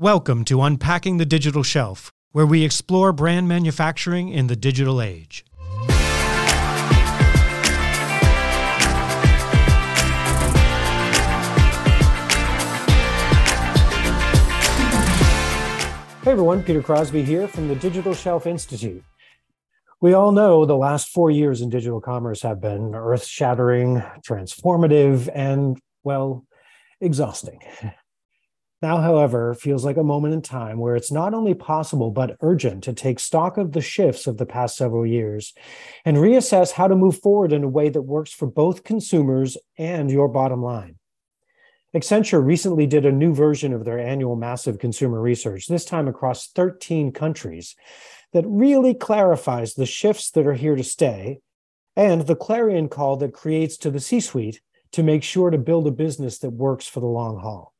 Welcome to Unpacking the Digital Shelf, where we explore brand manufacturing in the digital age. Hey everyone, Peter Crosby here from the Digital Shelf Institute. We all know the last four years in digital commerce have been earth shattering, transformative, and, well, exhausting. Now, however, feels like a moment in time where it's not only possible but urgent to take stock of the shifts of the past several years and reassess how to move forward in a way that works for both consumers and your bottom line. Accenture recently did a new version of their annual massive consumer research, this time across 13 countries, that really clarifies the shifts that are here to stay and the clarion call that creates to the C suite to make sure to build a business that works for the long haul.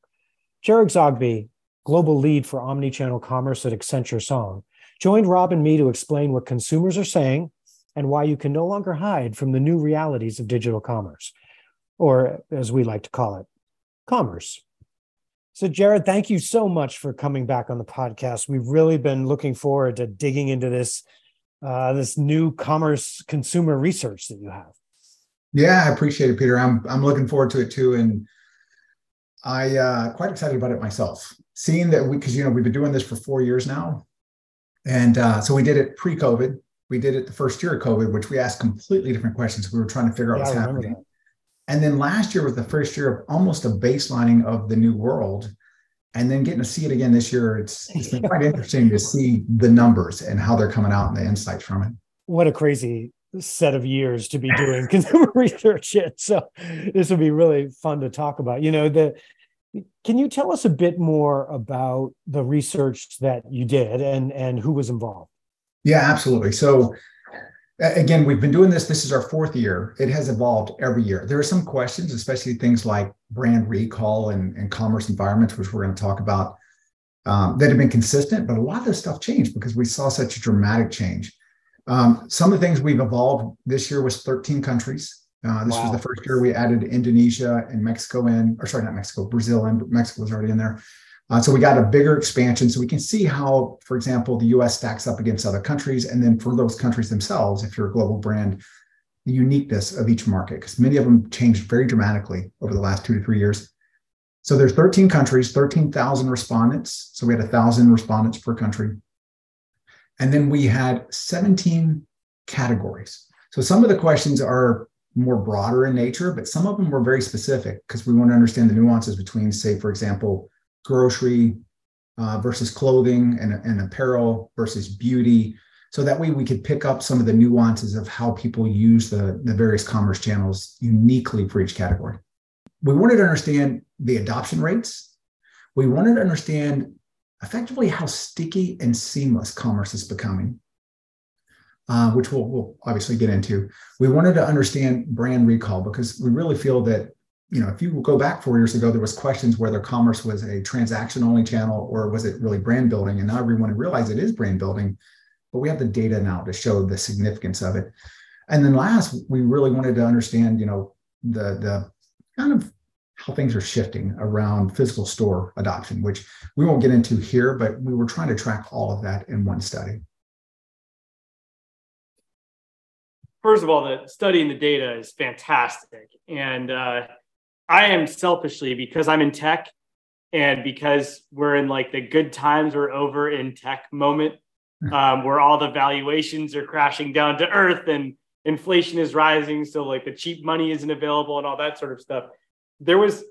Jared Zogby, global lead for omnichannel commerce at Accenture Song, joined Rob and me to explain what consumers are saying and why you can no longer hide from the new realities of digital commerce, or as we like to call it, commerce. So, Jared, thank you so much for coming back on the podcast. We've really been looking forward to digging into this uh, this new commerce consumer research that you have. Yeah, I appreciate it, Peter. I'm I'm looking forward to it too, and I uh, quite excited about it myself. Seeing that we, because you know we've been doing this for four years now, and uh, so we did it pre-COVID. We did it the first year of COVID, which we asked completely different questions. We were trying to figure out yeah, what's happening. That. And then last year was the first year of almost a baselining of the new world. And then getting to see it again this year, it's, it's been quite interesting to see the numbers and how they're coming out and the insights from it. What a crazy set of years to be doing consumer research in. So this will be really fun to talk about. You know, the can you tell us a bit more about the research that you did and and who was involved? Yeah, absolutely. So again, we've been doing this. This is our fourth year. It has evolved every year. There are some questions, especially things like brand recall and, and commerce environments, which we're going to talk about, um, that have been consistent. But a lot of this stuff changed because we saw such a dramatic change. Um, some of the things we've evolved this year was 13 countries. Uh, this wow. was the first year we added Indonesia and Mexico in, or sorry, not Mexico, Brazil and Mexico was already in there. Uh, so we got a bigger expansion. So we can see how, for example, the US stacks up against other countries. And then for those countries themselves, if you're a global brand, the uniqueness of each market, because many of them changed very dramatically over the last two to three years. So there's 13 countries, 13,000 respondents. So we had 1,000 respondents per country. And then we had 17 categories. So some of the questions are more broader in nature, but some of them were very specific because we want to understand the nuances between, say, for example, grocery uh, versus clothing and, and apparel versus beauty. So that way we could pick up some of the nuances of how people use the, the various commerce channels uniquely for each category. We wanted to understand the adoption rates. We wanted to understand effectively how sticky and seamless commerce is becoming uh, which we'll, we'll obviously get into. We wanted to understand brand recall because we really feel that you know if you go back four years ago, there was questions whether commerce was a transaction only channel or was it really brand building, and now everyone realizes it is brand building. But we have the data now to show the significance of it. And then last, we really wanted to understand, you know, the the kind of how things are shifting around physical store adoption, which we won't get into here, but we were trying to track all of that in one study. first of all, the studying the data is fantastic. And uh, I am selfishly, because I'm in tech and because we're in like the good times are over in tech moment, um, where all the valuations are crashing down to earth and inflation is rising. So, like, the cheap money isn't available and all that sort of stuff. There was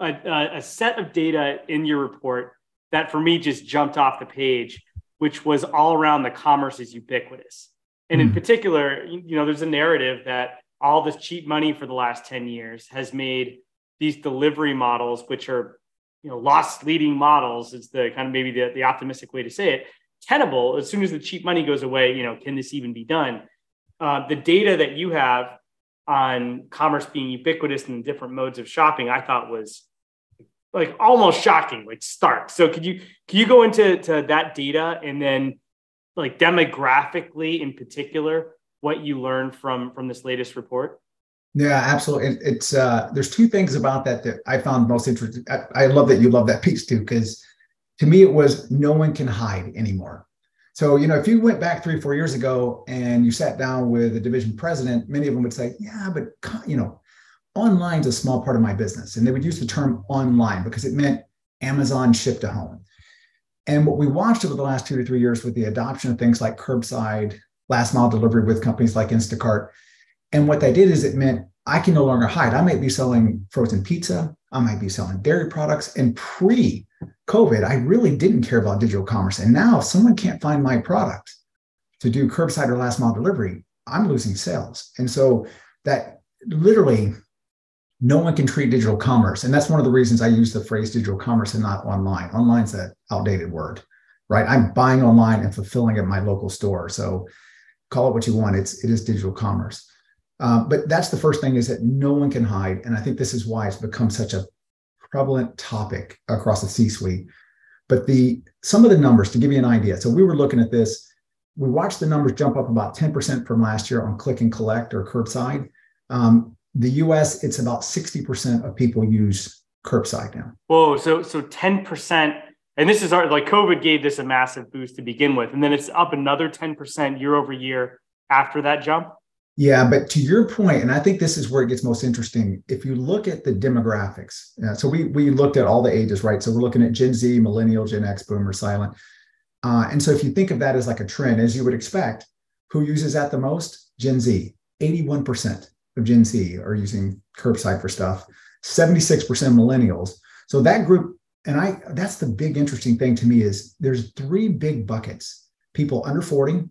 a, a set of data in your report that for me just jumped off the page, which was all around the commerce is ubiquitous. And in hmm. particular, you know, there's a narrative that all this cheap money for the last 10 years has made these delivery models, which are, you know, loss leading models, is the kind of maybe the, the optimistic way to say it, tenable. As soon as the cheap money goes away, you know, can this even be done? Uh, the data that you have on commerce being ubiquitous in different modes of shopping, I thought was like almost shocking, like stark. So could you can you go into to that data and then like demographically in particular what you learned from from this latest report yeah absolutely it, it's uh there's two things about that that i found most interesting I, I, love that you love that piece too because to me, it was no one can hide anymore. So, you know, if you went back three, four years ago and you sat down with a division president, many of them would say, yeah, but, you know, online is a small part of my business. And they would use the term online because it meant Amazon shipped to home. And what we watched over the last two to three years with the adoption of things like curbside, last mile delivery with companies like Instacart. And what they did is it meant I can no longer hide. I might be selling frozen pizza. I might be selling dairy products. And pre COVID, I really didn't care about digital commerce. And now, if someone can't find my product to do curbside or last mile delivery, I'm losing sales. And so that literally no one can treat digital commerce. And that's one of the reasons I use the phrase digital commerce and not online. Online's an outdated word, right? I'm buying online and fulfilling at my local store. So call it what you want. It's it is digital commerce. Uh, but that's the first thing is that no one can hide. And I think this is why it's become such a prevalent topic across the C-suite. But the some of the numbers to give you an idea. So we were looking at this. We watched the numbers jump up about 10% from last year on click and collect or curbside. Um, the US, it's about 60% of people use curbside now. Whoa, so so 10%, and this is our like COVID gave this a massive boost to begin with, and then it's up another 10% year over year after that jump. Yeah, but to your point, and I think this is where it gets most interesting. If you look at the demographics, uh, so we we looked at all the ages, right? So we're looking at Gen Z, Millennial, Gen X, Boomer, Silent, uh, and so if you think of that as like a trend, as you would expect, who uses that the most? Gen Z, eighty-one percent of Gen Z are using curbside for stuff, 76% millennials. So that group, and I that's the big interesting thing to me is there's three big buckets. People under 40,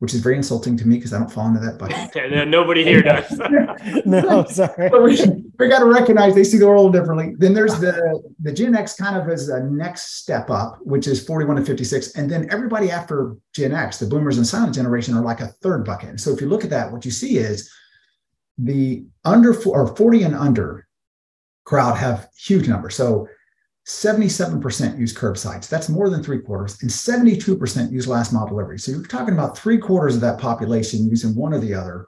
which is very insulting to me because I don't fall into that bucket. yeah, nobody here does. no, sorry. But we, we got to recognize they see the world differently. Then there's the the Gen X kind of as a next step up, which is 41 to 56, and then everybody after Gen X, the Boomers and Silent generation, are like a third bucket. So if you look at that, what you see is the under or 40 and under crowd have huge numbers. So 77% use curbsides. That's more than three quarters, and 72% use last mile delivery. So you're talking about three quarters of that population using one or the other.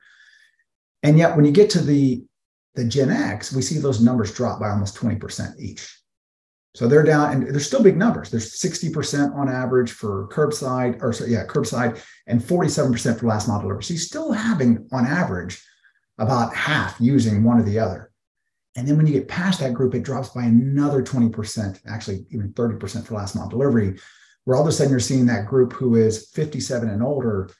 And yet, when you get to the the Gen X, we see those numbers drop by almost 20% each. So they're down, and they're still big numbers. There's 60% on average for curbside, or so yeah, curbside, and 47% for last mile delivery. So you're still having, on average, about half using one or the other. And then when you get past that group, it drops by another 20%, actually even 30% for last mile delivery, where all of a sudden you're seeing that group who is 57 and older,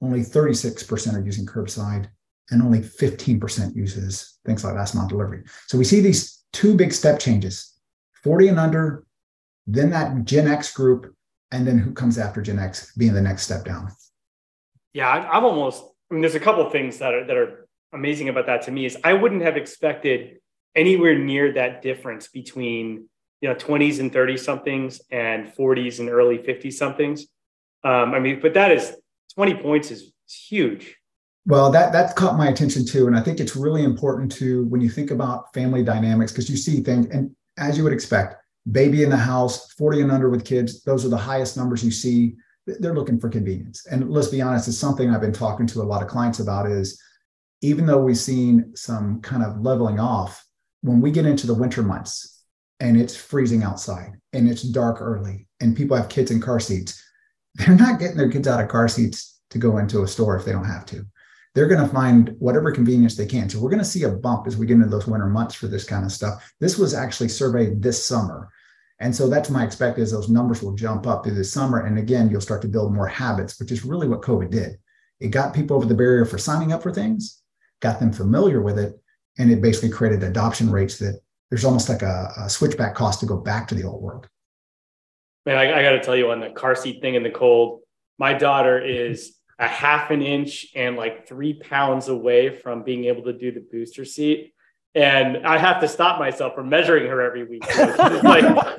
only 36% are using curbside and only 15% uses things like last mile delivery. So we see these two big step changes 40 and under, then that Gen X group, and then who comes after Gen X being the next step down. Yeah, I'm almost, I mean, there's a couple of things that are, that are amazing about that to me is I wouldn't have expected anywhere near that difference between you know 20s and 30 somethings and 40s and early 50 somethings. Um, I mean, but that is 20 points is huge. Well, that that caught my attention too, and I think it's really important to when you think about family dynamics because you see things, and as you would expect, baby in the house, 40 and under with kids, those are the highest numbers you see. They're looking for convenience, and let's be honest, it's something I've been talking to a lot of clients about. Is even though we've seen some kind of leveling off, when we get into the winter months and it's freezing outside and it's dark early and people have kids in car seats, they're not getting their kids out of car seats to go into a store if they don't have to. They're going to find whatever convenience they can. So we're going to see a bump as we get into those winter months for this kind of stuff. This was actually surveyed this summer. And so that's my expect is those numbers will jump up through the summer. And again, you'll start to build more habits, which is really what COVID did. It got people over the barrier for signing up for things got them familiar with it, and it basically created adoption rates that there's almost like a, a switchback cost to go back to the old world. Man, I, I got to tell you on the car seat thing in the cold, my daughter is a half an inch and like three pounds away from being able to do the booster seat. And I have to stop myself from measuring her every week. like,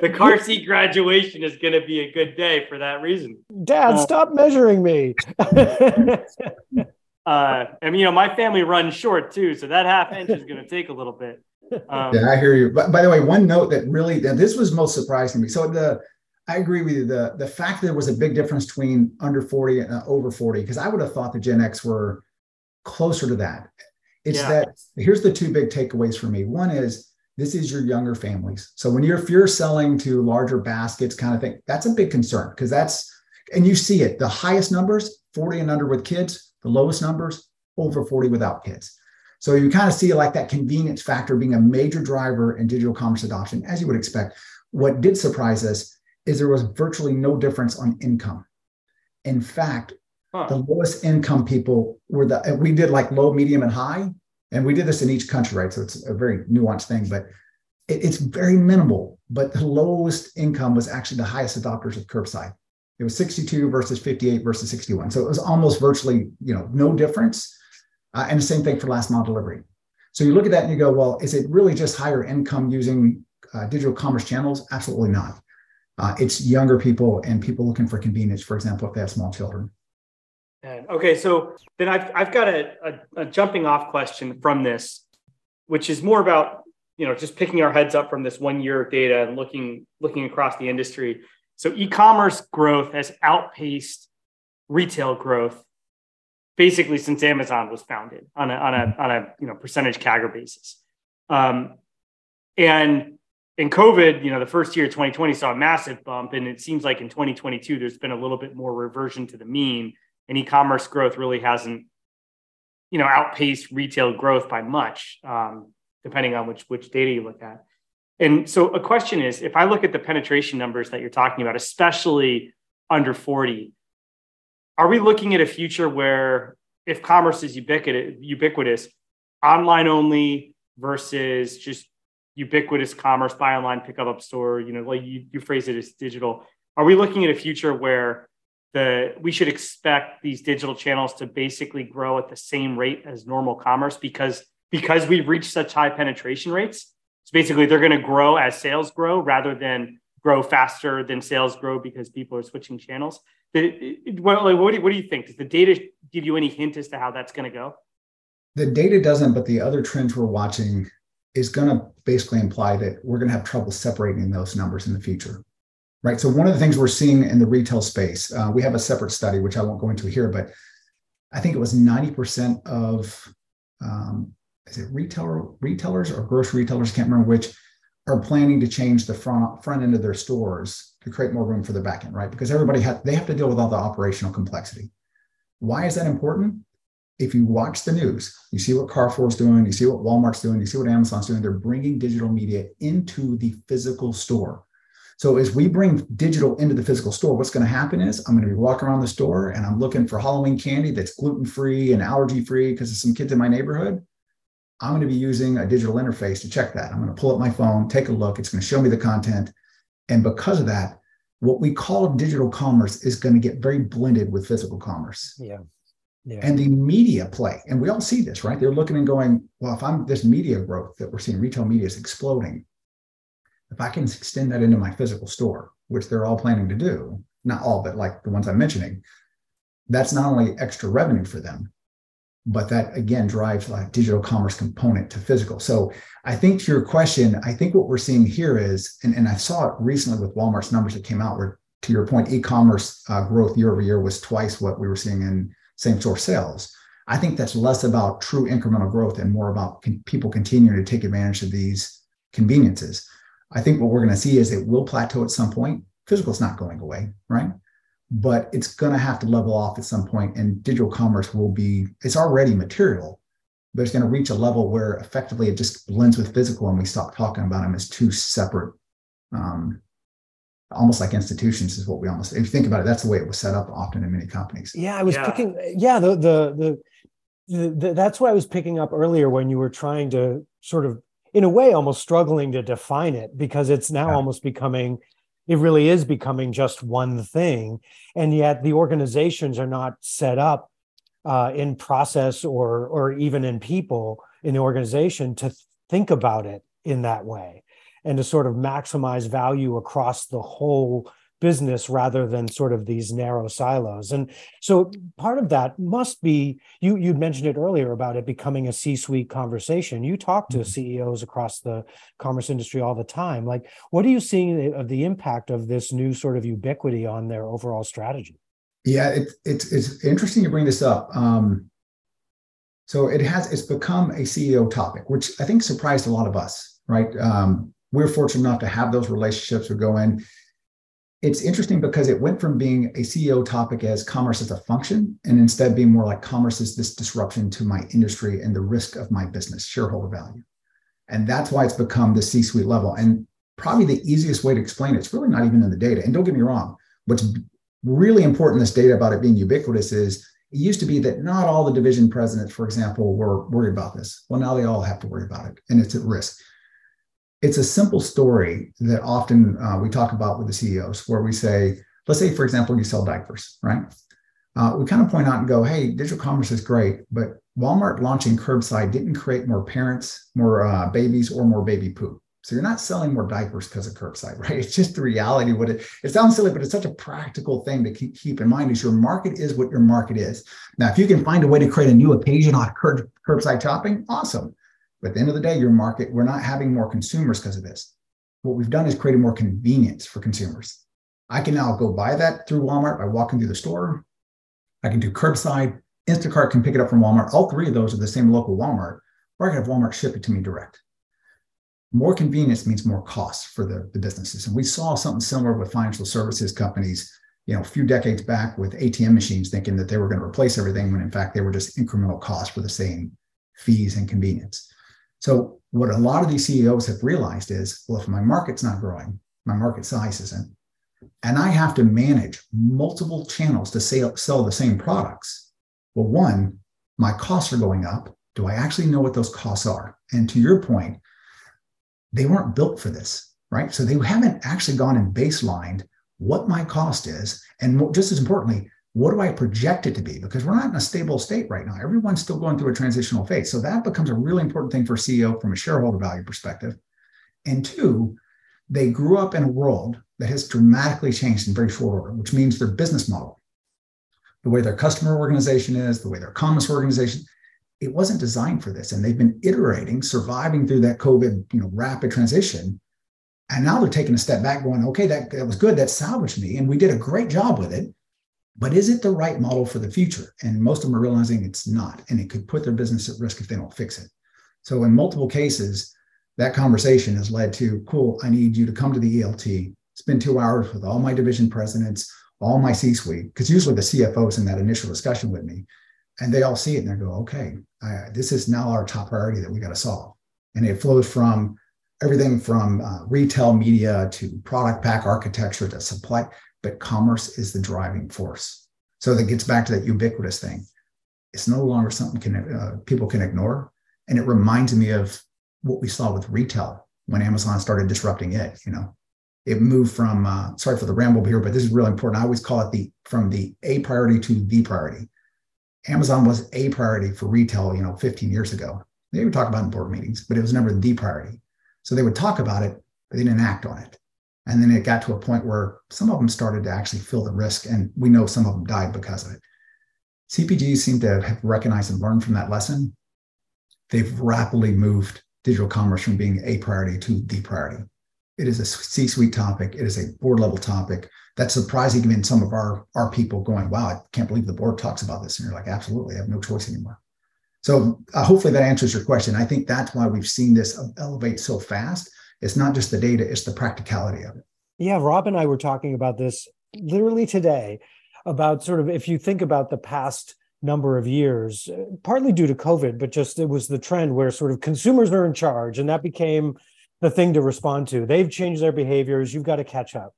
the car seat graduation is going to be a good day for that reason. Dad, uh, stop measuring me. uh, and you know, my family runs short too, so that half inch is going to take a little bit. Um, yeah, I hear you. But by the way, one note that really this was most surprising to me. So the I agree with you. The the fact that there was a big difference between under 40 and over 40, because I would have thought the Gen X were closer to that. It's yeah. that here's the two big takeaways for me. One is this is your younger families. So when you're if you're selling to larger baskets kind of thing, that's a big concern because that's and you see it. The highest numbers, 40 and under with kids, the lowest numbers, over 40 without kids. So you kind of see like that convenience factor being a major driver in digital commerce adoption, as you would expect. What did surprise us is there was virtually no difference on income. In fact, huh. the lowest income people were the we did like low, medium, and high, and we did this in each country, right? So it's a very nuanced thing, but it, it's very minimal. But the lowest income was actually the highest adopters of curbside. It was 62 versus 58 versus 61. So it was almost virtually, you know, no difference. Uh, and the same thing for last mile delivery. So you look at that and you go, well, is it really just higher income using uh, digital commerce channels? Absolutely not. Uh, it's younger people and people looking for convenience, for example, if they have small children. Okay, so then I've, I've got a, a, a jumping off question from this, which is more about you know just picking our heads up from this one year of data and looking looking across the industry. So e-commerce growth has outpaced retail growth basically since Amazon was founded on a on a on a you know percentage CAGR basis. Um, and in COVID, you know, the first year 2020 saw a massive bump, and it seems like in 2022 there's been a little bit more reversion to the mean, and e-commerce growth really hasn't, you know, outpaced retail growth by much, um, depending on which which data you look at. And so, a question is, if I look at the penetration numbers that you're talking about, especially under 40, are we looking at a future where if commerce is ubiquitous, online only versus just ubiquitous commerce, buy online, pick up up store, you know, like you, you phrase it as digital. Are we looking at a future where the we should expect these digital channels to basically grow at the same rate as normal commerce because because we've reached such high penetration rates? So basically they're going to grow as sales grow rather than grow faster than sales grow because people are switching channels. What, what, do you, what do you think? Does the data give you any hint as to how that's going to go? The data doesn't, but the other trends we're watching is going to basically imply that we're going to have trouble separating those numbers in the future. Right. So, one of the things we're seeing in the retail space, uh, we have a separate study, which I won't go into here, but I think it was 90% of, um, is it retailer, retailers or grocery retailers? Can't remember which are planning to change the front front end of their stores to create more room for the back end, right? Because everybody has they have to deal with all the operational complexity. Why is that important? If you watch the news, you see what Carrefour's doing, you see what Walmart's doing, you see what Amazon's doing. They're bringing digital media into the physical store. So as we bring digital into the physical store, what's going to happen is I'm going to be walking around the store and I'm looking for Halloween candy that's gluten free and allergy free because of some kids in my neighborhood. I'm going to be using a digital interface to check that. I'm going to pull up my phone, take a look. It's going to show me the content. And because of that, what we call digital commerce is going to get very blended with physical commerce. Yeah. Yeah. And the media play, and we all see this, right? They're looking and going, well, if I'm this media growth that we're seeing, retail media is exploding. If I can extend that into my physical store, which they're all planning to do, not all, but like the ones I'm mentioning, that's not only extra revenue for them, but that again drives like digital commerce component to physical. So I think to your question, I think what we're seeing here is, and, and I saw it recently with Walmart's numbers that came out where to your point, e-commerce uh, growth year over year was twice what we were seeing in same store sales. I think that's less about true incremental growth and more about con- people continuing to take advantage of these conveniences. I think what we're going to see is it will plateau at some point. Physical is not going away, right? But it's going to have to level off at some point and digital commerce will be it's already material but it's going to reach a level where effectively it just blends with physical and we stop talking about them as two separate um, almost like institutions is what we almost if you think about it that's the way it was set up often in many companies yeah i was yeah. picking yeah the, the the the, the, that's what I was picking up earlier when you were trying to sort of, in a way, almost struggling to define it because it's now yeah. almost becoming it really is becoming just one thing. And yet the organizations are not set up uh, in process or or even in people in the organization to think about it in that way and to sort of maximize value across the whole business rather than sort of these narrow silos. And so part of that must be you you'd mentioned it earlier about it becoming a C-suite conversation. You talk to mm-hmm. CEOs across the commerce industry all the time. Like what are you seeing of the impact of this new sort of ubiquity on their overall strategy? Yeah, it, it's it's interesting you bring this up. Um, so it has it's become a CEO topic, which I think surprised a lot of us right? Um, we're fortunate enough to have those relationships. We go in. It's interesting because it went from being a CEO topic as commerce as a function, and instead being more like commerce is this disruption to my industry and the risk of my business, shareholder value. And that's why it's become the C suite level. And probably the easiest way to explain it, it's really not even in the data. And don't get me wrong, what's really important this data about it being ubiquitous is it used to be that not all the division presidents, for example, were worried about this. Well, now they all have to worry about it, and it's at risk. It's a simple story that often uh, we talk about with the CEOs, where we say, let's say, for example, you sell diapers, right? Uh, we kind of point out and go, hey, digital commerce is great, but Walmart launching curbside didn't create more parents, more uh, babies, or more baby poop. So you're not selling more diapers because of curbside, right? It's just the reality. What it it sounds silly, but it's such a practical thing to keep, keep in mind is your market is what your market is. Now, if you can find a way to create a new occasion on curb, curbside shopping, awesome. But at the end of the day, your market, we're not having more consumers because of this. What we've done is created more convenience for consumers. I can now go buy that through Walmart by walking through the store. I can do curbside. Instacart can pick it up from Walmart. All three of those are the same local Walmart, or I can have Walmart ship it to me direct more convenience means more costs for the, the businesses. And we saw something similar with financial services companies, you know, a few decades back with ATM machines thinking that they were going to replace everything when in fact they were just incremental costs for the same fees and convenience. So what a lot of these CEOs have realized is, well, if my market's not growing, my market size isn't, and I have to manage multiple channels to sell, sell the same products. Well, one, my costs are going up. Do I actually know what those costs are? And to your point, they weren't built for this, right? So they haven't actually gone and baselined what my cost is. And just as importantly, what do I project it to be? Because we're not in a stable state right now. Everyone's still going through a transitional phase. So that becomes a really important thing for CEO from a shareholder value perspective. And two, they grew up in a world that has dramatically changed in very short order, which means their business model, the way their customer organization is, the way their commerce organization, it wasn't designed for this. And they've been iterating, surviving through that COVID, you know, rapid transition. And now they're taking a step back, going, okay, that, that was good. That salvaged me. And we did a great job with it. But is it the right model for the future? And most of them are realizing it's not. And it could put their business at risk if they don't fix it. So in multiple cases, that conversation has led to, cool, I need you to come to the ELT, spend two hours with all my division presidents, all my C-suite, because usually the CFO's in that initial discussion with me and they all see it and they go, okay, this is now our top priority that we got to solve. And it flows from everything from uh, retail media to product pack architecture to supply, but commerce is the driving force. So that gets back to that ubiquitous thing. It's no longer something can uh, people can ignore, and it reminds me of what we saw with retail when Amazon started disrupting it. You know, it moved from uh, sorry for the ramble here, but this is really important. I always call it the from the a priority to the priority. Amazon was a priority for retail, you know, 15 years ago. They would talk about in board meetings, but it was never the priority. So they would talk about it, but they didn't act on it. And then it got to a point where some of them started to actually feel the risk, and we know some of them died because of it. CPGs seem to have recognized and learned from that lesson. They've rapidly moved digital commerce from being a priority to the priority. It is a C suite topic, it is a board level topic that's surprising even some of our our people going, wow, I can't believe the board talks about this. And you're like, absolutely, I have no choice anymore. So uh, hopefully that answers your question. I think that's why we've seen this elevate so fast. It's not just the data, it's the practicality of it. Yeah, Rob and I were talking about this literally today about sort of if you think about the past number of years, partly due to COVID, but just it was the trend where sort of consumers are in charge and that became the thing to respond to. They've changed their behaviors. You've got to catch up.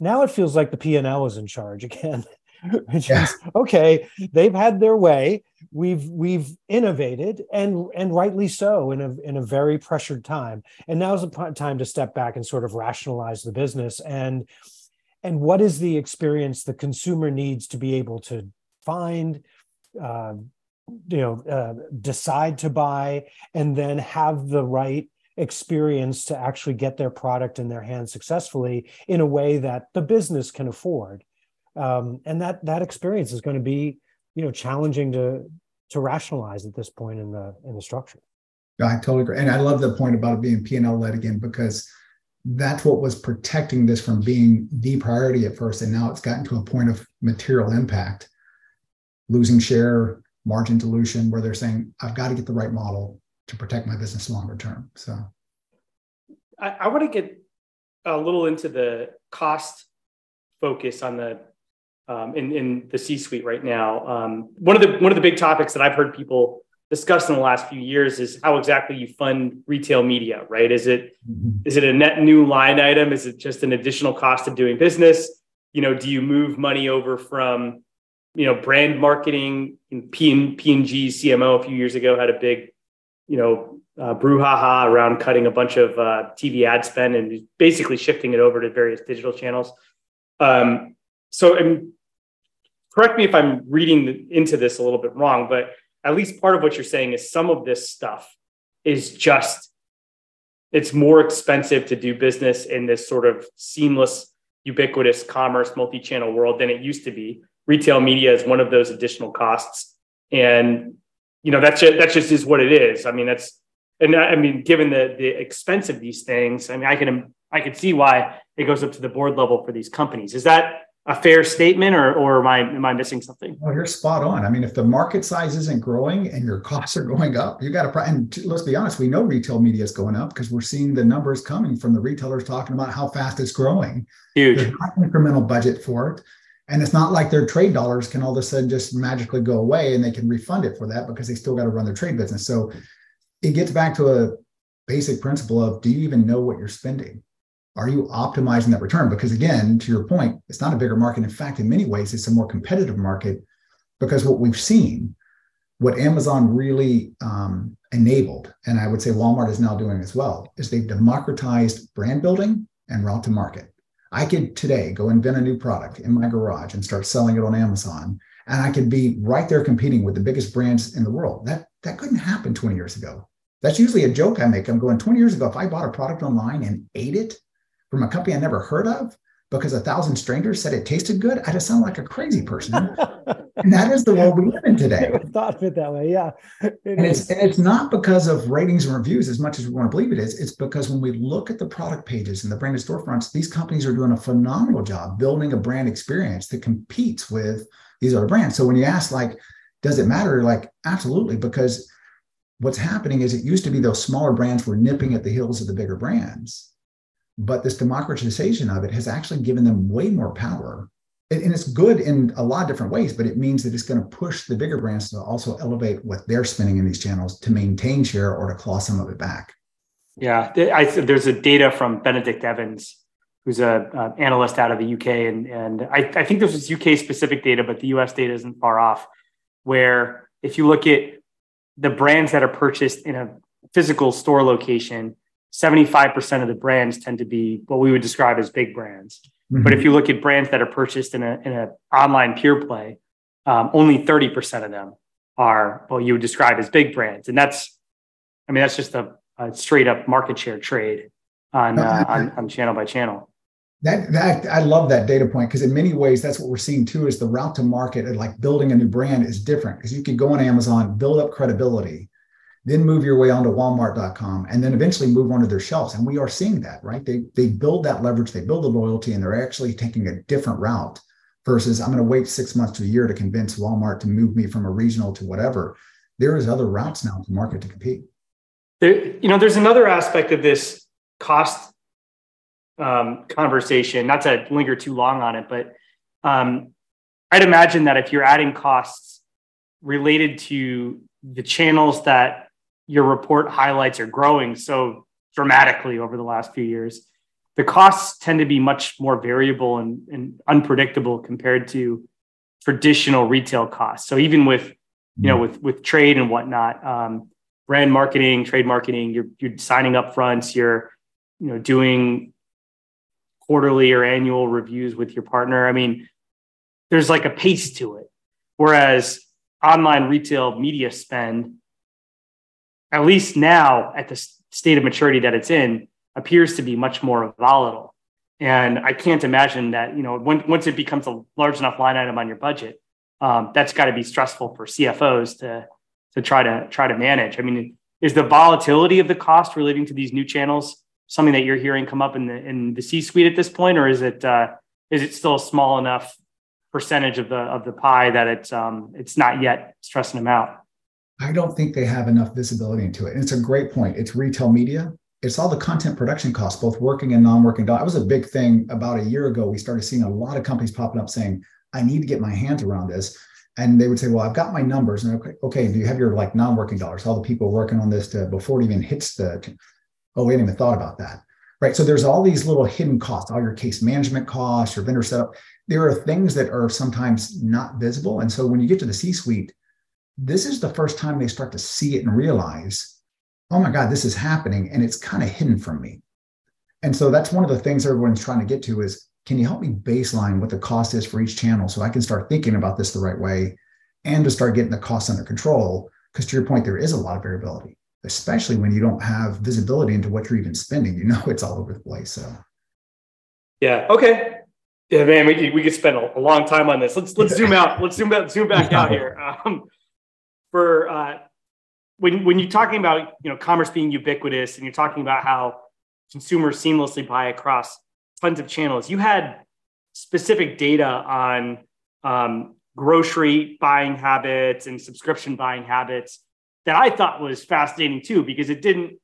Now it feels like the P&L is in charge again. Which yeah. is okay, they've had their way. We've we've innovated and and rightly so in a in a very pressured time. And now's the time to step back and sort of rationalize the business and and what is the experience the consumer needs to be able to find uh, you know uh, decide to buy and then have the right experience to actually get their product in their hands successfully in a way that the business can afford um, and that that experience is going to be you know challenging to to rationalize at this point in the in the structure. I totally agree. And i love the point about it being p&l led again because that's what was protecting this from being the priority at first and now it's gotten to a point of material impact. Losing share margin dilution where they're saying i've got to get the right model to protect my business longer term. So. I, I want to get a little into the cost focus on the um, in in the C-suite right now. Um, one of the one of the big topics that I've heard people discuss in the last few years is how exactly you fund retail media. Right? Is it mm-hmm. is it a net new line item? Is it just an additional cost of doing business? You know, do you move money over from you know brand marketing? P and P&G CMO a few years ago had a big you know uh, brouhaha around cutting a bunch of uh, TV ad spend and basically shifting it over to various digital channels. Um, so, and correct me if I'm reading into this a little bit wrong, but at least part of what you're saying is some of this stuff is just it's more expensive to do business in this sort of seamless, ubiquitous commerce multi-channel world than it used to be. Retail media is one of those additional costs, and you know that's just, that just is what it is. I mean, that's and I mean, given the the expense of these things, I mean, I can I can see why it goes up to the board level for these companies. Is that a fair statement, or or am I am I missing something? Well, you're spot on. I mean, if the market size isn't growing and your costs are going up, you got to. And let's be honest, we know retail media is going up because we're seeing the numbers coming from the retailers talking about how fast it's growing. Huge. There's not incremental budget for it. And it's not like their trade dollars can all of a sudden just magically go away and they can refund it for that because they still got to run their trade business. So it gets back to a basic principle of do you even know what you're spending? Are you optimizing that return? Because again, to your point, it's not a bigger market. In fact, in many ways, it's a more competitive market because what we've seen, what Amazon really um, enabled, and I would say Walmart is now doing as well, is they've democratized brand building and route to market. I could today go invent a new product in my garage and start selling it on Amazon, and I could be right there competing with the biggest brands in the world. That that couldn't happen 20 years ago. That's usually a joke I make. I'm going 20 years ago, if I bought a product online and ate it from a company I never heard of because a thousand strangers said it tasted good, I just sound like a crazy person. and that is the world we live in today. I thought of it that way. Yeah. It and, it's, and it's not because of ratings and reviews as much as we want to believe it is. It's because when we look at the product pages and the branded storefronts, these companies are doing a phenomenal job building a brand experience that competes with these other brands. So when you ask, like, does it matter? Like, absolutely, because what's happening is it used to be those smaller brands were nipping at the heels of the bigger brands. But this democratization of it has actually given them way more power. And it's good in a lot of different ways, but it means that it's going to push the bigger brands to also elevate what they're spending in these channels to maintain share or to claw some of it back. Yeah, I, there's a data from Benedict Evans, who's a, analyst out of the UK, and and I, I think this was UK specific data, but the US data isn't far off. Where if you look at the brands that are purchased in a physical store location, 75% of the brands tend to be what we would describe as big brands. Mm-hmm. But if you look at brands that are purchased in a in an online pure play, um, only 30% of them are what you would describe as big brands. And that's, I mean, that's just a, a straight up market share trade on, uh, on, on channel by channel. That that I love that data point because in many ways that's what we're seeing too is the route to market and like building a new brand is different because you can go on Amazon, build up credibility, then move your way onto Walmart.com, and then eventually move onto their shelves. And we are seeing that, right? They they build that leverage, they build the loyalty, and they're actually taking a different route versus I'm going to wait six months to a year to convince Walmart to move me from a regional to whatever. There is other routes now to market to compete. There, you know, there's another aspect of this cost um, conversation, not to linger too long on it, but um, I'd imagine that if you're adding costs related to the channels that your report highlights are growing so dramatically over the last few years, the costs tend to be much more variable and, and unpredictable compared to traditional retail costs. So even with you know with with trade and whatnot, um, brand marketing, trade marketing, you're you're signing up fronts, you're you know doing quarterly or annual reviews with your partner. I mean, there's like a pace to it. Whereas online retail media spend, at least now at the state of maturity that it's in, appears to be much more volatile. And I can't imagine that, you know, when, once it becomes a large enough line item on your budget, um, that's got to be stressful for CFOs to, to try to try to manage. I mean, is the volatility of the cost relating to these new channels something that you're hearing come up in the in the C-suite at this point, or is it uh, is it still a small enough percentage of the of the pie that it's um, it's not yet stressing them out? I don't think they have enough visibility into it. And it's a great point. It's retail media. it's all the content production costs, both working and non-working. That was a big thing about a year ago. We started seeing a lot of companies popping up saying, "I need to get my hands around this." And they would say, "Well, I've got my numbers." And okay, okay, do you have your like non-working dollars? All the people working on this to, before it even hits the. Oh, we hadn't even thought about that, right? So there's all these little hidden costs, all your case management costs, your vendor setup. There are things that are sometimes not visible, and so when you get to the C-suite, this is the first time they start to see it and realize oh my God, this is happening and it's kind of hidden from me. And so that's one of the things everyone's trying to get to is can you help me baseline what the cost is for each channel so I can start thinking about this the right way and to start getting the costs under control? Because to your point, there is a lot of variability, especially when you don't have visibility into what you're even spending. You know, it's all over the place. So, yeah. Okay. Yeah, man, we, we could spend a, a long time on this. Let's let's zoom out. Let's zoom out, zoom back out here. Um, for uh, when when you're talking about you know commerce being ubiquitous and you're talking about how consumers seamlessly buy across tons of channels, you had specific data on um, grocery buying habits and subscription buying habits that I thought was fascinating too because it didn't.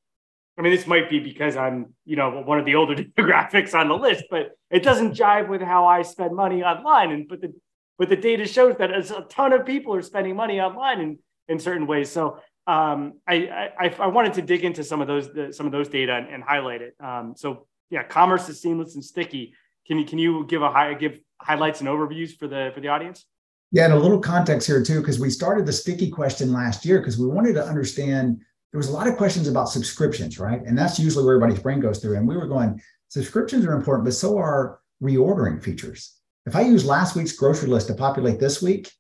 I mean, this might be because I'm you know one of the older demographics on the list, but it doesn't jive with how I spend money online. And but the but the data shows that a ton of people are spending money online in in certain ways. So um, I, I, I wanted to dig into some of those the, some of those data and, and highlight it. Um, so yeah, commerce is seamless and sticky. Can you can you give a high give highlights and overviews for the for the audience? Yeah, and a little context here too, because we started the sticky question last year because we wanted to understand there was a lot of questions about subscriptions, right? And that's usually where everybody's brain goes through. And we were going, subscriptions are important, but so are reordering features. If I use last week's grocery list to populate this week,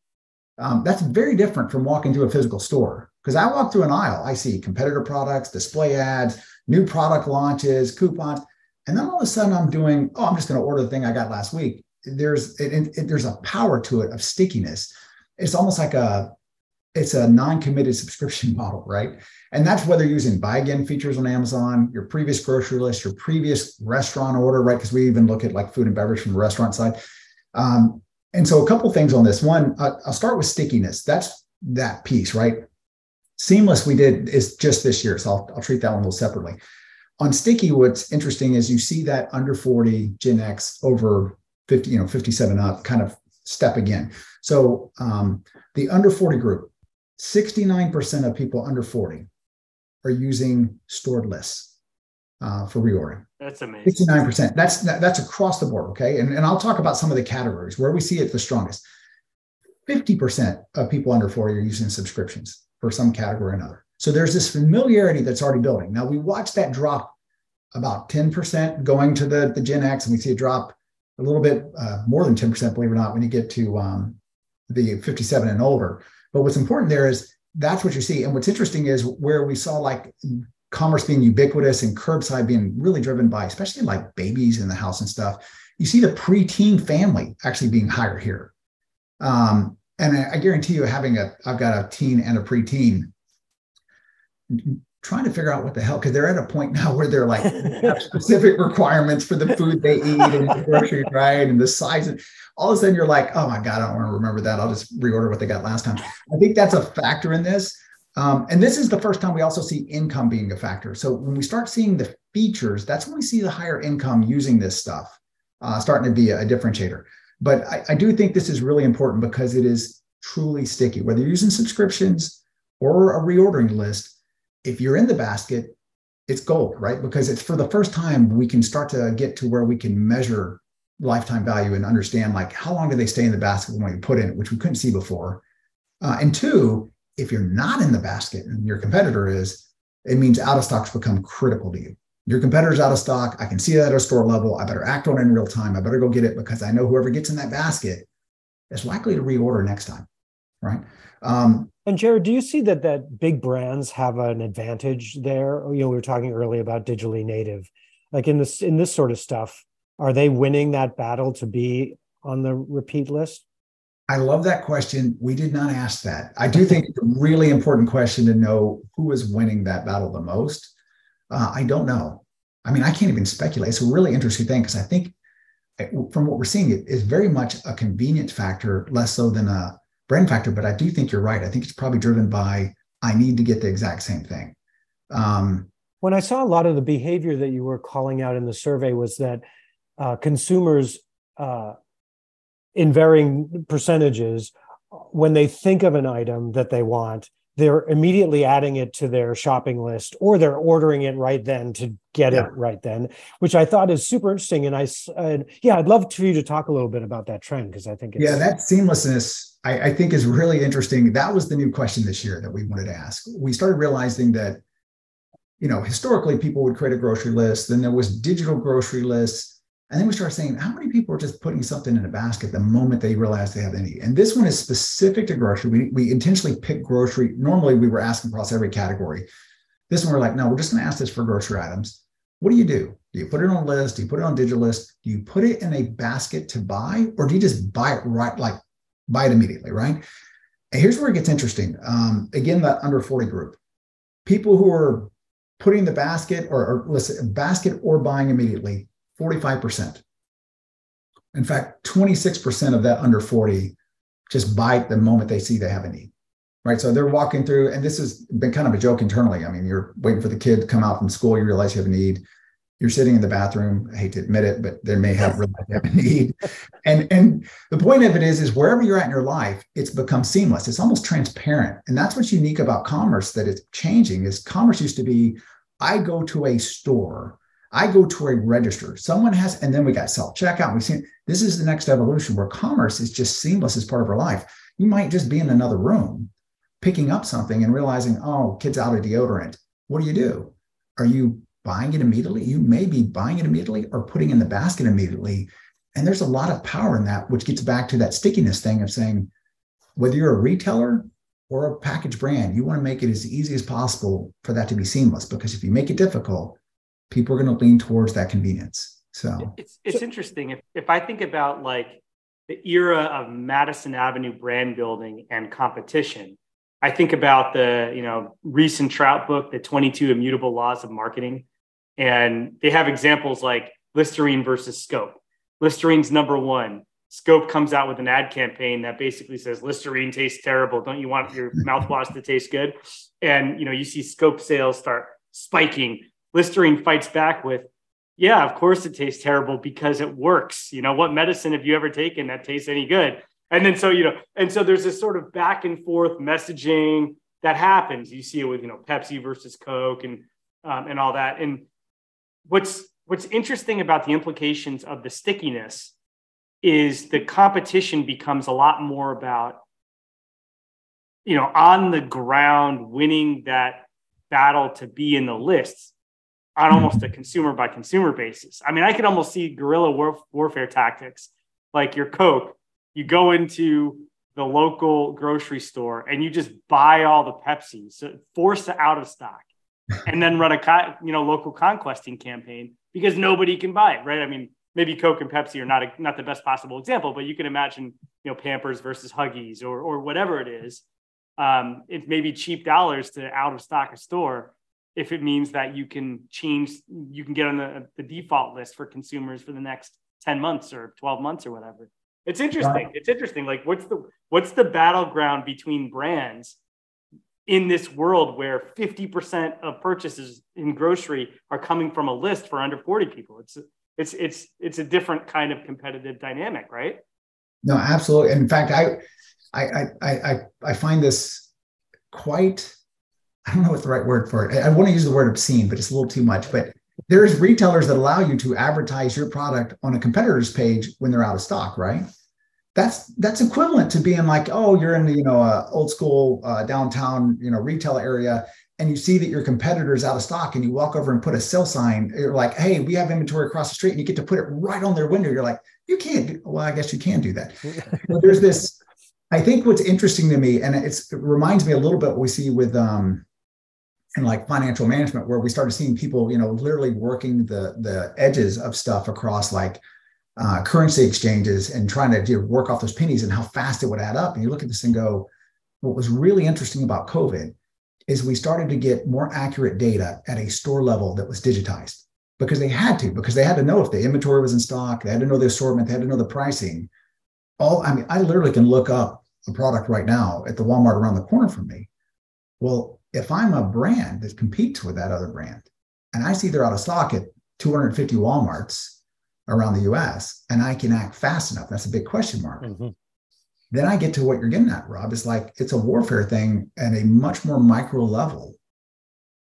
um, that's very different from walking to a physical store because I walk through an aisle, I see competitor products, display ads, new product launches, coupons, and then all of a sudden I'm doing, oh, I'm just going to order the thing I got last week. There's it, it, there's a power to it of stickiness. It's almost like a it's a non-committed subscription model, right? And that's whether using buy again features on Amazon, your previous grocery list, your previous restaurant order, right? Because we even look at like food and beverage from the restaurant side. Um, and so a couple things on this. One, I'll start with stickiness. That's that piece, right? Seamless we did is just this year, so I'll, I'll treat that one a little separately. On Sticky, what's interesting is you see that under 40 Gen X over 50, you know, 57 up kind of step again. So um, the under 40 group, 69% of people under 40 are using stored lists uh, for reordering. That's amazing. 69%. That's that's across the board. Okay. And, and I'll talk about some of the categories where we see it the strongest. 50% of people under 40 are using subscriptions for some category or another. So there's this familiarity that's already building. Now we watch that drop about 10% going to the, the Gen X, and we see a drop a little bit uh, more than 10%, believe it or not, when you get to um, the 57 and over. But what's important there is that's what you see. And what's interesting is where we saw like commerce being ubiquitous and curbside being really driven by, especially like babies in the house and stuff, you see the preteen family actually being higher here. Um, and I, I guarantee you, having a, I've got a teen and a preteen, trying to figure out what the hell, because they're at a point now where they're like specific requirements for the food they eat and the groceries, right? And the size. And all of a sudden you're like, oh my God, I don't want to remember that. I'll just reorder what they got last time. I think that's a factor in this. Um, and this is the first time we also see income being a factor. So when we start seeing the features, that's when we see the higher income using this stuff, uh, starting to be a, differentiator. But I, I do think this is really important because it is truly sticky. Whether you're using subscriptions or a reordering list, if you're in the basket, it's gold, right? Because it's for the first time we can start to get to where we can measure lifetime value and understand like how long do they stay in the basket when we put in it, which we couldn't see before. Uh, and two, if you're not in the basket and your competitor is, it means out of stocks become critical to you your competitor's out of stock. I can see that at a store level. I better act on it in real time. I better go get it because I know whoever gets in that basket is likely to reorder next time. Right. Um, and Jared, do you see that that big brands have an advantage there? You know, we were talking earlier about digitally native. Like in this in this sort of stuff, are they winning that battle to be on the repeat list? I love that question. We did not ask that. I do think it's a really important question to know who is winning that battle the most. Uh, I don't know. I mean, I can't even speculate. It's a really interesting thing because I think eh, from what we're seeing, it is very much a convenience factor, less so than a brand factor. But I do think you're right. I think it's probably driven by I need to get the exact same thing. Um, when I saw a lot of the behavior that you were calling out in the survey was that uh, consumers uh, in varying percentages, when they think of an item that they want, they're immediately adding it to their shopping list or they're ordering it right then to get yeah. it right then which i thought is super interesting. And i uh, yeah i'd love for you to talk a little bit about that trend because i think yeah that seamlessness I, I, think is really interesting. That was the new question this year that we wanted to ask. We started realizing that you know historically people would create a grocery list then there was digital grocery lists and then we start saying, how many people are just putting something in a basket the moment they realize they have any? And this one is specific to grocery. We, we intentionally pick grocery. Normally, we were asking across every category. This one, we're like, no, we're just going to ask this for grocery items. What do you do? Do you put it on a list? Do you put it on digital list? Do you put it in a basket to buy, or do you just buy it right, like buy it immediately, right? And here's where it gets interesting. Um, again, that under 40 group, people who are putting the basket or, or listen, basket or buying immediately 45%. In fact, 26% of that under 40 just bite the moment they see they have a need. Right. So they're walking through, and this has been kind of a joke internally. I mean, you're waiting for the kid to come out from school, you realize you have a need. You're sitting in the bathroom. I hate to admit it, but there may have really have a need. And and the point of it is, is wherever you're at in your life, it's become seamless. It's almost transparent. And that's what's unique about commerce that it's changing is commerce used to be, I go to a store I go to a register. Someone has, and then we got self checkout. We've seen this is the next evolution where commerce is just seamless as part of our life. You might just be in another room picking up something and realizing, oh, kid's out of deodorant. What do you do? Are you buying it immediately? You may be buying it immediately or putting in the basket immediately. And there's a lot of power in that, which gets back to that stickiness thing of saying, whether you're a retailer or a package brand, you want to make it as easy as possible for that to be seamless. Because if you make it difficult, people are going to lean towards that convenience. So it's it's interesting if if I think about like the era of Madison Avenue brand building and competition. I think about the you know Ries and Trout book, the 22 Immutable Laws of Marketing, and they have examples like Listerine versus Scope. Listerine's number one. Scope comes out with an ad campaign that basically says Listerine tastes terrible. Don't you want your mouthwash to taste good? And you know you see Scope sales start spiking Listerine fights back with, yeah, of course it tastes terrible because it works. You know, what medicine have you ever taken that tastes any good? And then so, you know, and so there's this sort of back and forth messaging that happens. You see it with, you know, Pepsi versus Coke and um, and all that. And what's what's interesting about the implications of the stickiness is the competition becomes a lot more about you know on the ground winning that battle to be in the lists on almost a consumer by consumer basis. I mean, I could almost see guerrilla war- warfare tactics like your Coke. You go into the local grocery store and you just buy all the Pepsi, so force it out of stock, and then run a you know local conquesting campaign because nobody can buy it, right? I mean, maybe Coke and Pepsi are not a, not the best possible example, but you can imagine you know Pampers versus Huggies or or whatever it is. Um, it may be cheap dollars to out of stock a store, if it means that you can change, you can get on the, the default list for consumers for the next 10 months or 12 months or whatever. It's interesting. It's interesting. Like what's the what's the battleground between brands in this world where 50% of purchases in grocery are coming from a list for under 40 people? It's it's it's it's a different kind of competitive dynamic, right? No, absolutely. In fact, I I I I I find this quite I don't know what the right word for it. I, I want to use the word obscene, but it's a little too much. But there's retailers that allow you to advertise your product on a competitor's page when they're out of stock, right? That's that's equivalent to being like, oh, you're in the you know uh, old school uh, downtown you know retail area, and you see that your competitor's out of stock, and you walk over and put a sell sign. You're like, hey, we have inventory across the street, and you get to put it right on their window. You're like, you can't. Do, well, I guess you can do that. there's this. I think what's interesting to me, and it reminds me a little bit what we see with um, and like financial management where we started seeing people you know literally working the the edges of stuff across like uh, currency exchanges and trying to know, work off those pennies and how fast it would add up. And you look at this and go what was really interesting about covid is we started to get more accurate data at a store level that was digitized because they had to because they had to know if the inventory was in stock they had to know the assortment they had to know the pricing. All i mean i literally can look up a product right now at the walmart around the corner from me. Well if I'm a brand that competes with that other brand, and I see they're out of stock at 250 Walmarts around the US and I can act fast enough. That's a big question mark. Mm-hmm. Then I get to what you're getting at, Rob. It's like it's a warfare thing at a much more micro level.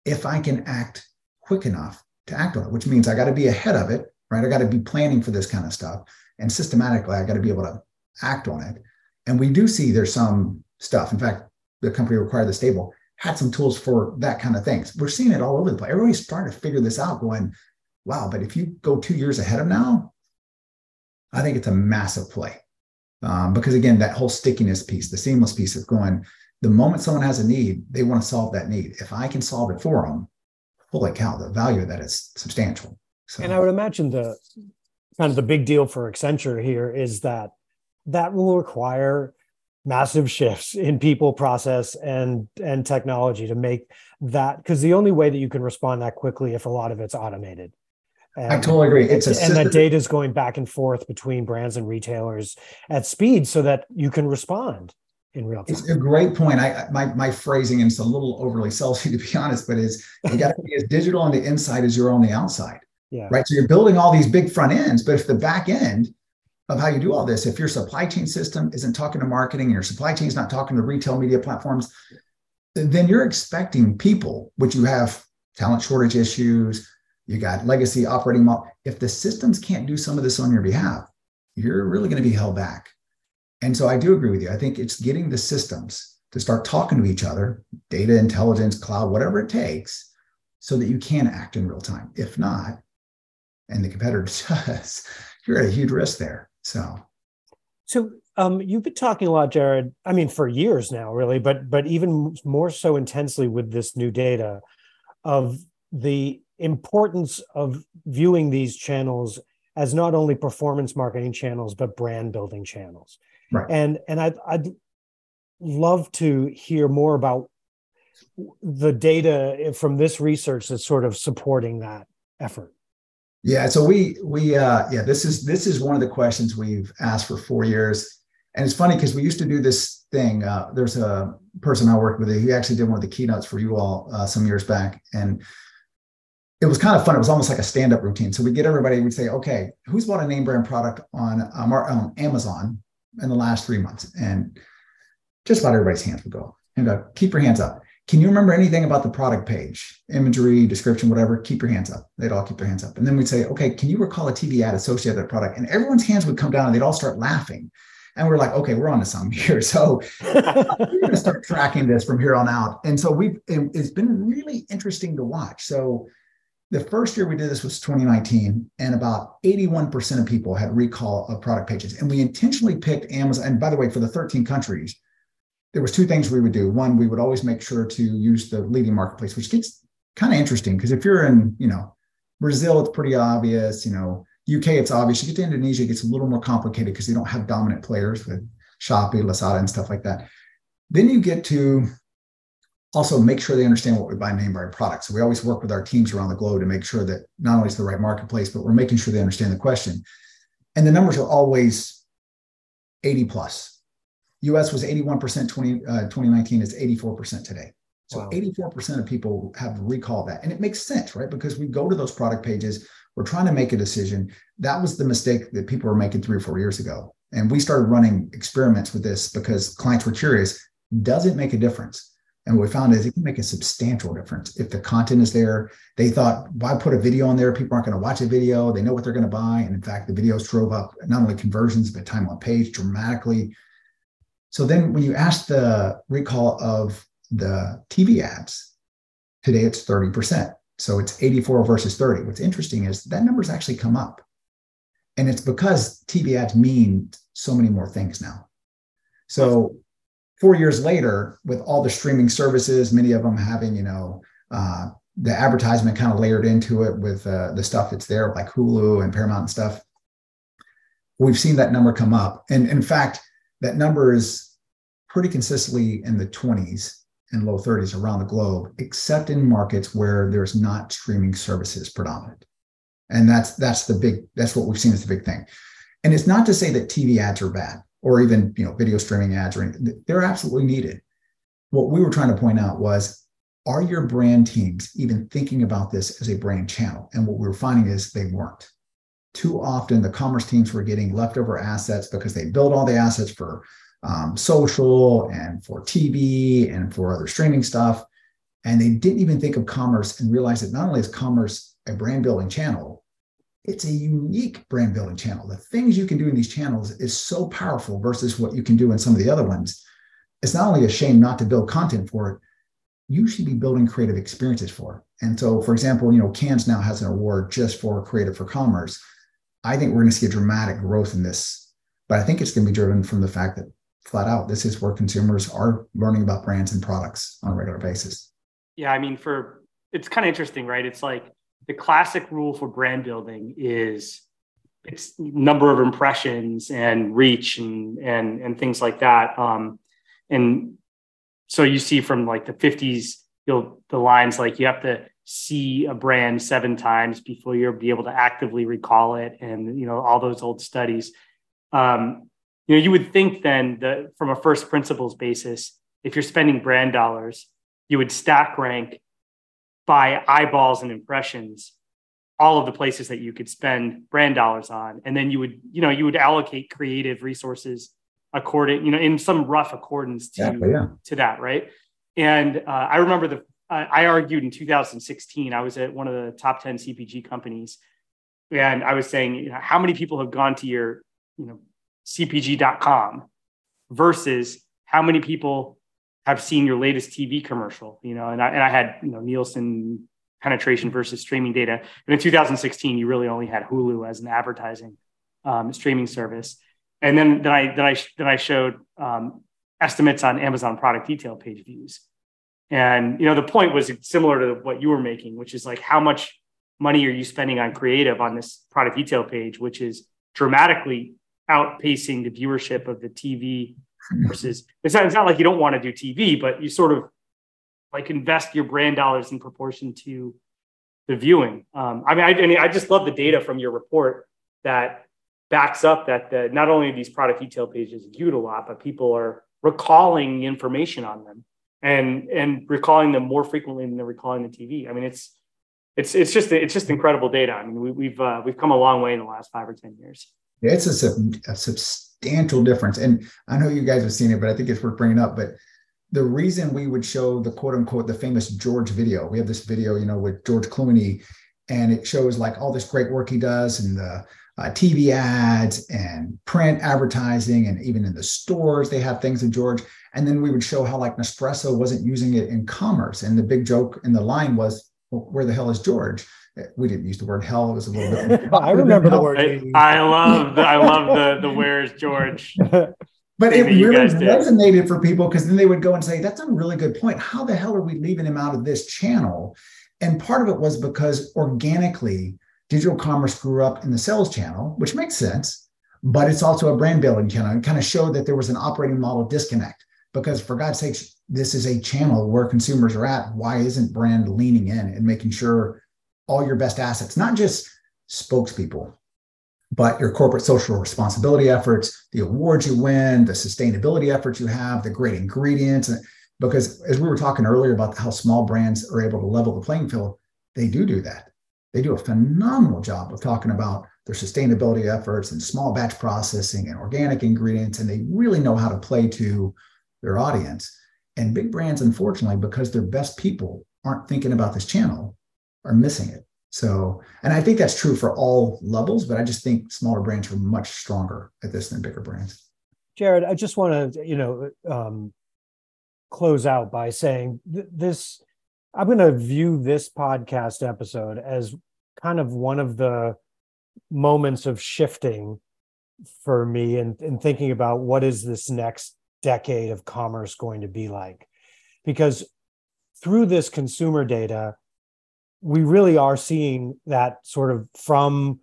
If I can act quick enough to act on it, which means I got to be ahead of it, right? I got to be planning for this kind of stuff. And systematically, I got to be able to act on it. And we do see there's some stuff. In fact, the company required the stable had some tools for that kind of things. We're seeing it all over the place. Everybody's starting to figure this out, going, wow, but if you go two years ahead of now, I think it's a massive play. Um, because again, that whole stickiness piece, the seamless piece of going, the moment someone has a need, they want to solve that need. If I can solve it for them, holy cow, the value of that is substantial. So, and I would imagine the kind of the big deal for Accenture here is that that will require massive shifts in people process and and technology to make that because the only way that you can respond that quickly if a lot of it's automated and, I totally agree. It's a and that data is going back and forth between brands and retailers at speed so that you can respond in real time. It's a great point. I my my phrasing is a little overly salesy to be honest, but is you got to be as digital on the inside as you're on the outside. Yeah. Right. So you're building all these big front ends, but if the back end of how you do all this. If your supply chain system isn't talking to marketing, and your supply chain is not talking to retail media platforms, then you're expecting people, which you have talent shortage issues, you got legacy operating model. If the systems can't do some of this on your behalf, you're really going to be held back. And so I do agree with you. I think it's getting the systems to start talking to each other, data intelligence, cloud, whatever it takes, so that you can act in real time. If not, and the competitor does, you're at a huge risk there. So, so um, you've been talking a lot, Jared. I mean, for years now, really, but but even more so intensely with this new data of the importance of viewing these channels as not only performance marketing channels but brand building channels. Right. And and I'd, I'd love to hear more about the data from this research that's sort of supporting that effort. Yeah, so we we uh yeah, this is this is one of the questions we've asked for 4 years. And it's funny because we used to do this thing. Uh, there's a person I worked with. He actually did one of the keynotes for you all uh, some years back, and it was kind of fun. It was almost like a stand-up routine. So we get everybody. We'd say, "Okay, who's bought a name brand product on um, on Amazon in the last three months?" And just about everybody's hands would go. And uh, keep your hands up. Can you remember anything about the product page, imagery, description, whatever? Keep your hands up. They'd all keep their hands up. And then we'd say, okay, can you recall a TV ad associated with that product? And everyone's hands would come down and they'd all start laughing. And we're like, okay, we're on to something here. So we're going to start tracking this from here on out. And so we've, it's been really interesting to watch. So the first year we did this was 2019, and about 81% of people had recall of product pages. And we intentionally picked Amazon. And by the way, for the 13 countries, there was two things we would do. One, we would always make sure to use the leading marketplace, which gets kind of interesting because if you're in, you know, Brazil, it's pretty obvious. You know, UK, it's obvious. You get to Indonesia, it gets a little more complicated because they don't have dominant players with Shopee, Lazada, and stuff like that. Then you get to also make sure they understand what we buy name brand products. So we always work with our teams around the globe to make sure that not only is the right marketplace, but we're making sure they understand the question. And the numbers are always 80 plus. US was 81% 20, uh, 2019, it's 84% today. So wow. 84% of people have recalled that. And it makes sense, right? Because we go to those product pages, we're trying to make a decision. That was the mistake that people were making three or four years ago. And we started running experiments with this because clients were curious does it make a difference? And what we found is it can make a substantial difference. If the content is there, they thought, why put a video on there? People aren't going to watch a video. They know what they're going to buy. And in fact, the videos drove up not only conversions, but time on page dramatically. So then when you ask the recall of the TV ads, today it's 30%. So it's 84 versus 30. What's interesting is that number's actually come up. And it's because TV ads mean so many more things now. So four years later, with all the streaming services, many of them having, you know, uh, the advertisement kind of layered into it with uh, the stuff that's there, like Hulu and Paramount and stuff. We've seen that number come up. And in fact, that number is pretty consistently in the 20s and low 30s around the globe, except in markets where there's not streaming services predominant. And that's that's the big that's what we've seen as the big thing. And it's not to say that TV ads are bad or even you know video streaming ads or anything. They're absolutely needed. What we were trying to point out was are your brand teams even thinking about this as a brand channel? And what we we're finding is they weren't. Too often, the commerce teams were getting leftover assets because they built all the assets for um, social and for TV and for other streaming stuff. And they didn't even think of commerce and realize that not only is commerce a brand building channel, it's a unique brand building channel. The things you can do in these channels is so powerful versus what you can do in some of the other ones. It's not only a shame not to build content for it, you should be building creative experiences for. it. And so, for example, you know, Cannes now has an award just for creative for commerce. I think we're going to see a dramatic growth in this, but I think it's going to be driven from the fact that flat out, this is where consumers are learning about brands and products on a regular basis. Yeah, I mean, for it's kind of interesting, right? It's like the classic rule for brand building is it's number of impressions and reach and and and things like that. Um, and so you see from like the 50s, you'll the lines like you have to see a brand seven times before you'll be able to actively recall it, and you know all those old studies. Um, you know, you would think then that from a first principles basis, if you're spending brand dollars, you would stack rank by eyeballs and impressions all of the places that you could spend brand dollars on and then you would you know you would allocate creative resources according you know in some rough accordance to yeah, yeah. to that right and uh, i remember the i argued in 2016 i was at one of the top 10 cpg companies and i was saying you know, how many people have gone to your you know cpg.com versus how many people have seen your latest TV commercial, you know, and I, and I had, you know, Nielsen penetration versus streaming data. And in 2016, you really only had Hulu as an advertising um, streaming service. And then, then I, then I, then I showed um, estimates on Amazon product detail page views. And, you know, the point was similar to what you were making, which is like, how much money are you spending on creative on this product detail page, which is dramatically outpacing the viewership of the TV versus it's not, it's not like you don't want to do TV, but you sort of like invest your brand dollars in proportion to the viewing. Um, I mean, I, I, mean, I just love the data from your report that backs up that the, not only these product detail pages viewed a lot, but people are recalling information on them and and recalling them more frequently than they're recalling the TV. I mean, it's it's it's just it's just incredible data. I mean, we, have we've, uh, we've come a long way in the last five or ten years. It's a, a substantial difference. And I know you guys have seen it, but I think it's worth bringing up. But the reason we would show the quote unquote the famous George video, we have this video, you know, with George Clooney, and it shows like all this great work he does and the uh, TV ads and print advertising, and even in the stores they have things of George. And then we would show how like Nespresso wasn't using it in commerce, and the big joke in the line was, well, "Where the hell is George?" Eh, we didn't use the word hell. It was a little bit. I remember the word. I, I love the, I love the the where's George. but it really resonated for people because then they would go and say, "That's a really good point. How the hell are we leaving him out of this channel?" And part of it was because organically, digital commerce grew up in the sales channel, which makes sense. But it's also a brand building channel. It kind of showed that there was an operating model disconnect because, for God's sakes, this is a channel where consumers are at. Why isn't brand leaning in and making sure all your best assets, not just spokespeople, but your corporate social responsibility efforts, the awards you win, the sustainability efforts you have, the great ingredients. Because as we were talking earlier about how small brands are able to level the playing field, they do do that. They do a phenomenal job of talking about their sustainability efforts and small batch processing and organic ingredients, and they really know how to play to their audience. And big brands, unfortunately, because their best people aren't thinking about this channel, are missing it. So, and I think that's true for all levels, but I just think smaller brands are much stronger at this than bigger brands. Jared, I just want to, you know, um, close out by saying th- this. I'm going to view this podcast episode as kind of one of the moments of shifting for me and in thinking about what is this next decade of commerce going to be like? Because through this consumer data we really are seeing that sort of from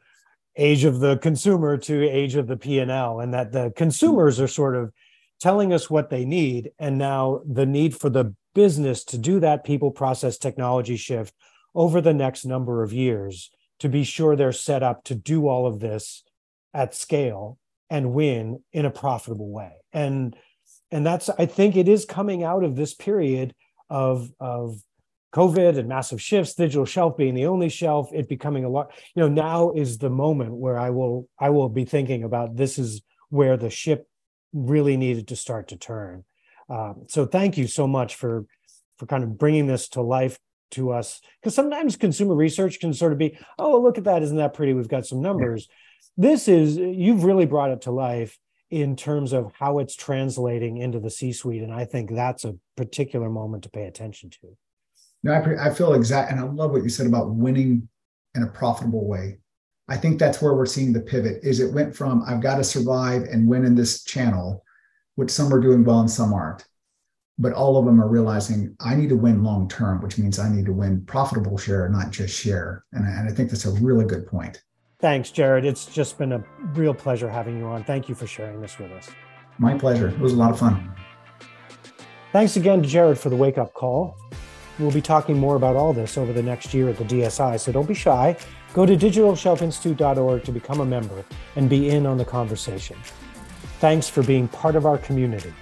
age of the consumer to age of the P&L and that the consumers are sort of telling us what they need and now the need for the business to do that people process technology shift over the next number of years to be sure they're set up to do all of this at scale and win in a profitable way. And and that's i think it is coming out of this period of of COVID and massive shifts, digital shelf being the only shelf, it becoming a lot, you know, now is the moment where I will I will be thinking about this is where the ship really needed to start to turn. Um, so thank you so much for for kind of bringing this to life to us. Because sometimes consumer research can sort of be oh look at that isn't that pretty? We've got some numbers. This is you've really brought it to life in terms of how it's translating into the c suite and i think that's a particular moment to pay attention to no i, I feel exact and i love what you said about winning in a profitable way i think that's where we're seeing the pivot is it went from i've got to survive and win in this channel which some are doing well and some aren't but all of them are realizing I need to win long term, which means I need to win profitable share, not just share. And, and I think that's a really good point. Thanks, Jared. It's just been a real pleasure having you on. Thank you for sharing this with us. My pleasure. It was a lot of fun. Thanks again to Jared for the wake up call. We'll be talking more about all this over the next year at the DSI, so don't be shy. Go to digitalshelfinstitute.org to become a member and be in on the conversation. Thanks for being part of our community.